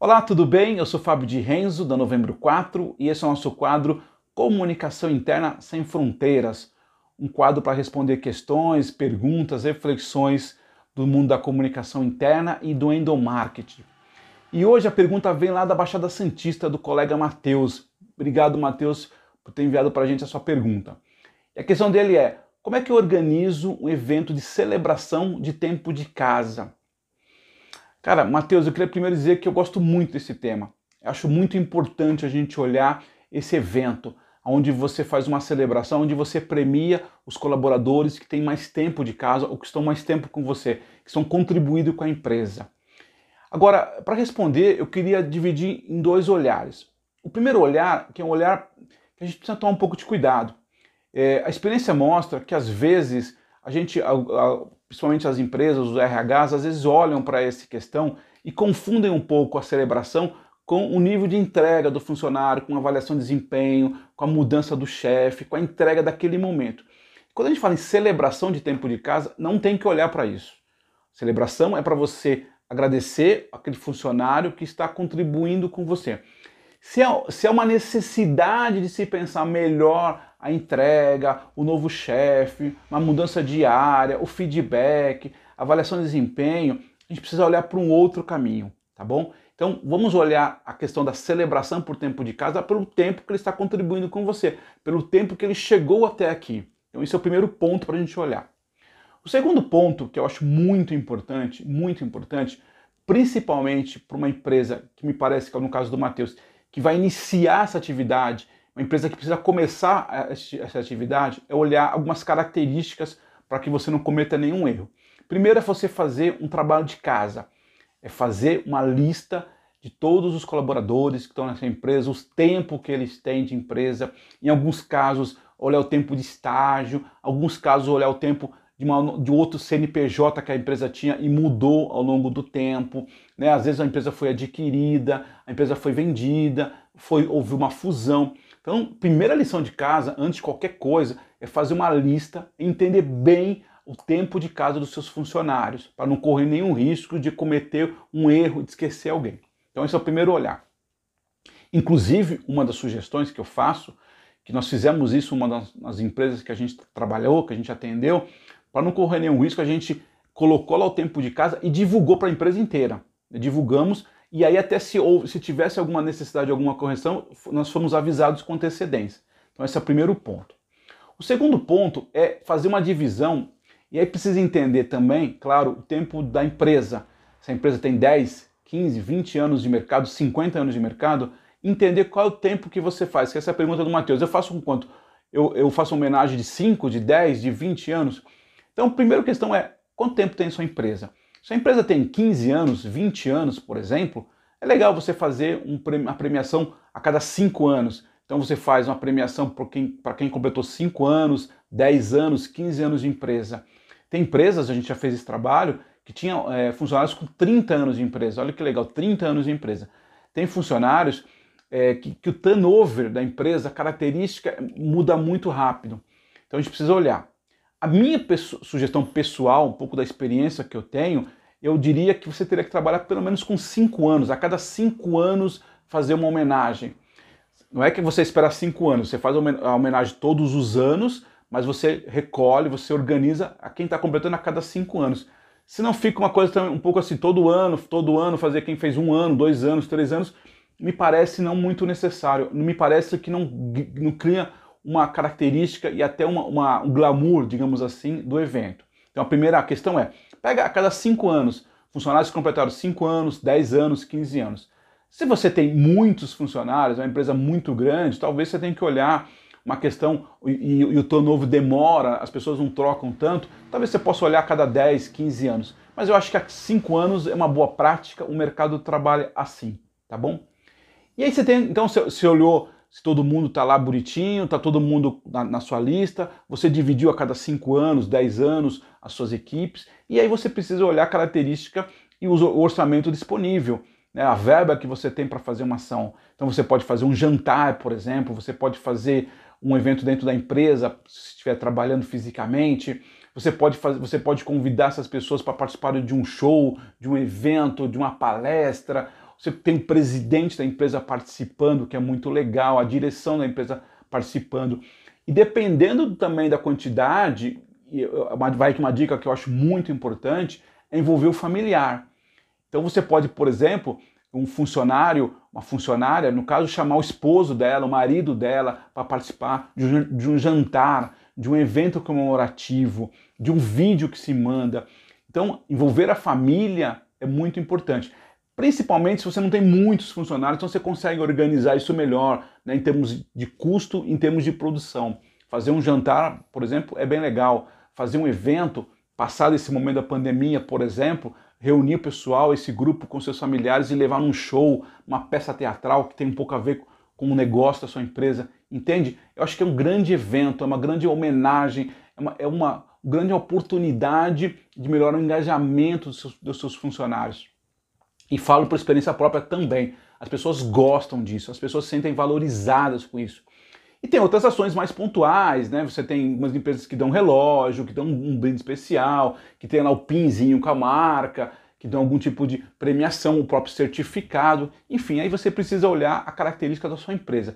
Olá, tudo bem? Eu sou Fábio de Renzo, da Novembro 4, e esse é o nosso quadro Comunicação Interna Sem Fronteiras. Um quadro para responder questões, perguntas, reflexões do mundo da comunicação interna e do endomarketing. E hoje a pergunta vem lá da Baixada Santista, do colega Matheus. Obrigado, Matheus, por ter enviado para a gente a sua pergunta. E a questão dele é: como é que eu organizo um evento de celebração de tempo de casa? Cara, Matheus, eu queria primeiro dizer que eu gosto muito desse tema. Eu acho muito importante a gente olhar esse evento, onde você faz uma celebração, onde você premia os colaboradores que têm mais tempo de casa ou que estão mais tempo com você, que estão contribuindo com a empresa. Agora, para responder, eu queria dividir em dois olhares. O primeiro olhar, que é um olhar que a gente precisa tomar um pouco de cuidado. É, a experiência mostra que às vezes a gente, principalmente as empresas, os RHs, às vezes olham para essa questão e confundem um pouco a celebração com o nível de entrega do funcionário, com a avaliação de desempenho, com a mudança do chefe, com a entrega daquele momento. Quando a gente fala em celebração de tempo de casa, não tem que olhar para isso. Celebração é para você agradecer aquele funcionário que está contribuindo com você. Se é, se é uma necessidade de se pensar melhor a entrega, o novo chefe, uma mudança diária, o feedback, avaliação de desempenho, a gente precisa olhar para um outro caminho, tá bom? Então vamos olhar a questão da celebração por tempo de casa pelo tempo que ele está contribuindo com você, pelo tempo que ele chegou até aqui. Então esse é o primeiro ponto para a gente olhar. O segundo ponto, que eu acho muito importante, muito importante, principalmente para uma empresa que me parece que é no caso do Matheus, que vai iniciar essa atividade uma empresa que precisa começar essa atividade é olhar algumas características para que você não cometa nenhum erro. Primeiro é você fazer um trabalho de casa, é fazer uma lista de todos os colaboradores que estão nessa empresa, os tempos que eles têm de empresa, em alguns casos olhar o tempo de estágio, alguns casos olhar o tempo de, uma, de outro CNPJ que a empresa tinha e mudou ao longo do tempo. Né? Às vezes a empresa foi adquirida, a empresa foi vendida, foi, houve uma fusão. Então, primeira lição de casa, antes de qualquer coisa, é fazer uma lista, entender bem o tempo de casa dos seus funcionários, para não correr nenhum risco de cometer um erro, de esquecer alguém. Então, esse é o primeiro olhar. Inclusive, uma das sugestões que eu faço, que nós fizemos isso uma das, das empresas que a gente trabalhou, que a gente atendeu, para não correr nenhum risco, a gente colocou lá o tempo de casa e divulgou para a empresa inteira. Divulgamos e aí até se, ou, se tivesse alguma necessidade de alguma correção, nós fomos avisados com antecedência. Então esse é o primeiro ponto. O segundo ponto é fazer uma divisão, e aí precisa entender também, claro, o tempo da empresa. Se a empresa tem 10, 15, 20 anos de mercado, 50 anos de mercado, entender qual é o tempo que você faz. Que essa é a pergunta do Matheus. Eu faço com quanto? Eu, eu faço homenagem de 5, de 10, de 20 anos? Então, a primeira questão é, quanto tempo tem sua empresa? Se a empresa tem 15 anos, 20 anos, por exemplo, é legal você fazer uma premiação a cada 5 anos. Então você faz uma premiação para quem, quem completou 5 anos, 10 anos, 15 anos de empresa. Tem empresas, a gente já fez esse trabalho, que tinham é, funcionários com 30 anos de empresa. Olha que legal, 30 anos de empresa. Tem funcionários é, que, que o turnover da empresa, a característica muda muito rápido. Então a gente precisa olhar. A minha sugestão pessoal, um pouco da experiência que eu tenho, eu diria que você teria que trabalhar pelo menos com cinco anos, a cada cinco anos fazer uma homenagem. Não é que você espera cinco anos, você faz a homenagem todos os anos, mas você recolhe, você organiza a quem está completando a cada cinco anos. Se não fica uma coisa um pouco assim, todo ano, todo ano, fazer quem fez um ano, dois anos, três anos, me parece não muito necessário. Me parece que não, não cria uma característica e até uma, uma, um glamour, digamos assim, do evento. Então a primeira questão é, pega a cada cinco anos, funcionários completaram 5 anos, 10 anos, 15 anos. Se você tem muitos funcionários, uma empresa muito grande, talvez você tenha que olhar uma questão e, e o turnover demora, as pessoas não trocam tanto, talvez você possa olhar a cada 10, 15 anos. Mas eu acho que há 5 anos é uma boa prática, o mercado trabalha assim, tá bom? E aí você tem, então você olhou se todo mundo está lá bonitinho, está todo mundo na, na, sua lista, você dividiu a cada 5 anos, 10 anos as suas equipes, e aí você precisa olhar a característica e o orçamento disponível, né, a verba que você tem para fazer uma ação. Então você pode fazer um jantar, por exemplo, você pode fazer um evento dentro da empresa, se estiver trabalhando fisicamente, você pode, fazer, você pode convidar essas pessoas para participarem de um show, de um evento, de uma palestra, você tem o presidente da empresa participando, que é muito legal, a direção da empresa participando. E dependendo também da quantidade, vai uma dica que eu acho muito importante é envolver o familiar. Então você pode, por exemplo, um funcionário, uma funcionária, no caso, chamar o esposo dela, o marido dela, para participar de um jantar, de um evento comemorativo, de um vídeo que se manda. Então, envolver a família é muito importante. Principalmente se você não tem muitos funcionários, então você consegue organizar isso melhor, né, em termos de custo, em termos de produção. Fazer um jantar, por exemplo, é bem legal. Fazer um evento, passado esse momento da pandemia, por exemplo, reunir o pessoal, esse grupo com seus familiares e levar num show, uma peça teatral que tem um pouco a ver com o negócio da sua empresa, entende? Eu acho que é um grande evento, é uma grande homenagem, é uma, é uma grande oportunidade de melhorar o engajamento dos seus, dos seus funcionários. E falo por experiência própria também. As pessoas gostam disso, as pessoas se sentem valorizadas com isso. E tem outras ações mais pontuais, né? Você tem umas empresas que dão relógio, que dão um brinde especial, que tem lá o pinzinho com a marca, que dão algum tipo de premiação, o próprio certificado. Enfim, aí você precisa olhar a característica da sua empresa.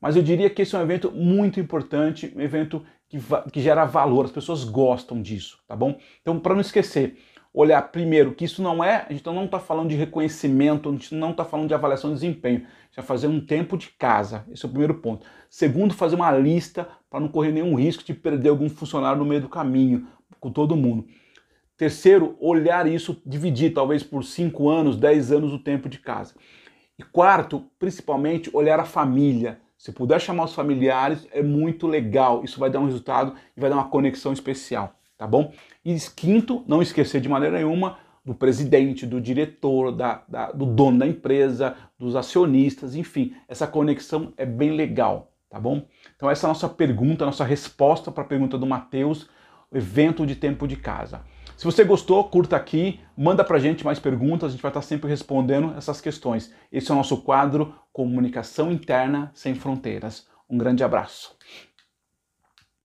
Mas eu diria que esse é um evento muito importante, um evento que, que gera valor, as pessoas gostam disso, tá bom? Então, para não esquecer, olhar primeiro que isso não é, a gente não está falando de reconhecimento, a gente não está falando de avaliação de desempenho, a gente vai fazer um tempo de casa, esse é o primeiro ponto. Segundo, fazer uma lista para não correr nenhum risco de perder algum funcionário no meio do caminho, com todo mundo. Terceiro, olhar isso, dividir talvez por 5 anos, 10 anos o tempo de casa. E quarto, principalmente, olhar a família. Se puder chamar os familiares, é muito legal. Isso vai dar um resultado e vai dar uma conexão especial tá bom? E quinto, não esquecer de maneira nenhuma do presidente, do diretor, da, da, do dono da empresa, dos acionistas, enfim, essa conexão é bem legal, tá bom? Então essa é a nossa pergunta, a nossa resposta para a pergunta do Matheus, evento de tempo de casa. Se você gostou, curta aqui, manda pra gente mais perguntas, a gente vai estar sempre respondendo essas questões. Esse é o nosso quadro Comunicação Interna Sem Fronteiras. Um grande abraço.